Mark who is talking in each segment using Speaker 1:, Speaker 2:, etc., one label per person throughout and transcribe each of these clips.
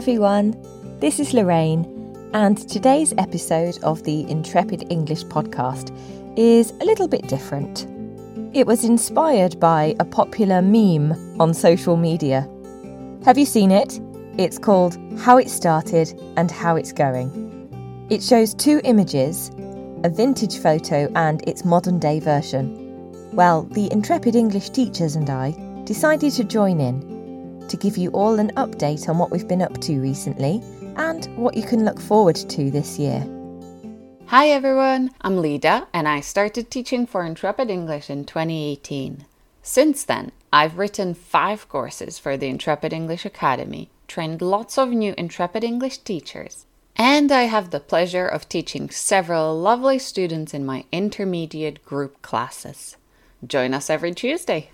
Speaker 1: everyone. This is Lorraine, and today's episode of the Intrepid English podcast is a little bit different. It was inspired by a popular meme on social media. Have you seen it? It's called How It Started and How It's Going. It shows two images a vintage photo and its modern day version. Well, the Intrepid English teachers and I decided to join in give you all an update on what we've been up to recently and what you can look forward to this year.
Speaker 2: Hi everyone, I'm Lida and I started teaching for Intrepid English in 2018. Since then, I've written five courses for the Intrepid English Academy, trained lots of new Intrepid English teachers, and I have the pleasure of teaching several lovely students in my intermediate group classes. Join us every Tuesday.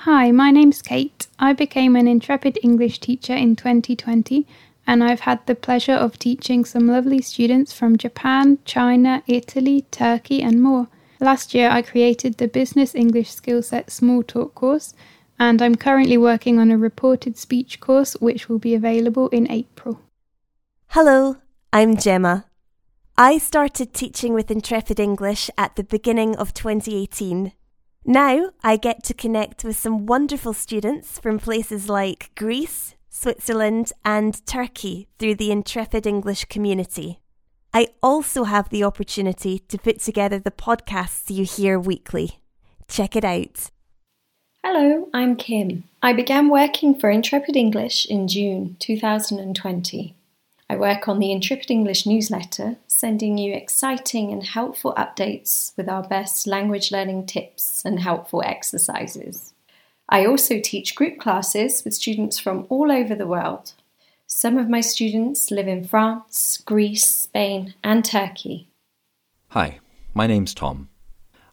Speaker 3: Hi, my name's Kate. I became an intrepid English teacher in 2020 and I've had the pleasure of teaching some lovely students from Japan, China, Italy, Turkey, and more. Last year, I created the Business English Skillset Small Talk course, and I'm currently working on a reported speech course which will be available in April.
Speaker 4: Hello, I'm Gemma. I started teaching with Intrepid English at the beginning of 2018. Now I get to connect with some wonderful students from places like Greece, Switzerland, and Turkey through the Intrepid English community. I also have the opportunity to put together the podcasts you hear weekly. Check it out.
Speaker 5: Hello, I'm Kim. I began working for Intrepid English in June 2020. I work on the Intrepid English newsletter, sending you exciting and helpful updates with our best language learning tips and helpful exercises. I also teach group classes with students from all over the world. Some of my students live in France, Greece, Spain, and Turkey.
Speaker 6: Hi, my name's Tom.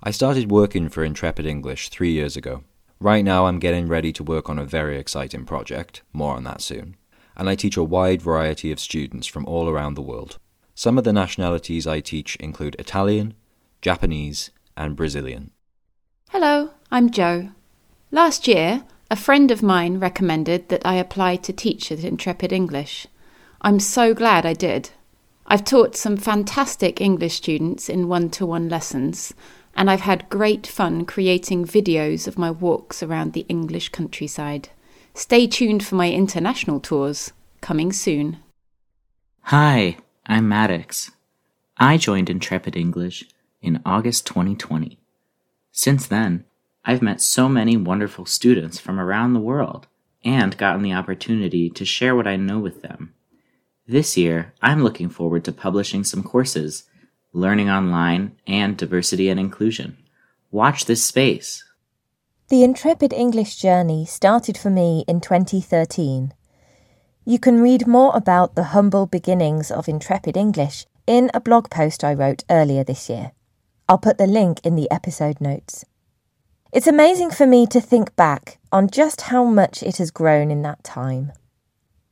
Speaker 6: I started working for Intrepid English three years ago. Right now, I'm getting ready to work on a very exciting project, more on that soon. And I teach a wide variety of students from all around the world. Some of the nationalities I teach include Italian, Japanese, and Brazilian.
Speaker 7: Hello, I'm Joe. Last year, a friend of mine recommended that I apply to teach at Intrepid English. I'm so glad I did. I've taught some fantastic English students in one to one lessons, and I've had great fun creating videos of my walks around the English countryside. Stay tuned for my international tours, coming soon.
Speaker 8: Hi, I'm Maddox. I joined Intrepid English in August 2020. Since then, I've met so many wonderful students from around the world and gotten the opportunity to share what I know with them. This year, I'm looking forward to publishing some courses, learning online, and diversity and inclusion. Watch this space.
Speaker 1: The Intrepid English journey started for me in 2013. You can read more about the humble beginnings of Intrepid English in a blog post I wrote earlier this year. I'll put the link in the episode notes. It's amazing for me to think back on just how much it has grown in that time.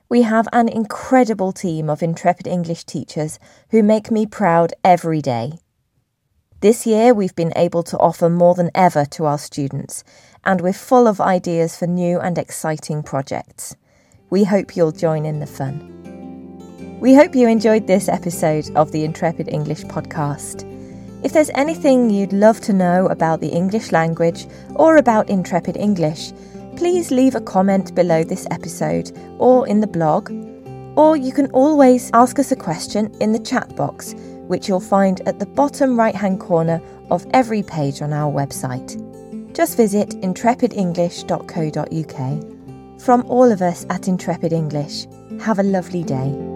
Speaker 1: We have an incredible team of intrepid English teachers who make me proud every day. This year, we've been able to offer more than ever to our students, and we're full of ideas for new and exciting projects. We hope you'll join in the fun. We hope you enjoyed this episode of the Intrepid English podcast. If there's anything you'd love to know about the English language or about Intrepid English, please leave a comment below this episode or in the blog. Or you can always ask us a question in the chat box, which you'll find at the bottom right hand corner of every page on our website. Just visit intrepidenglish.co.uk. From all of us at Intrepid English, have a lovely day.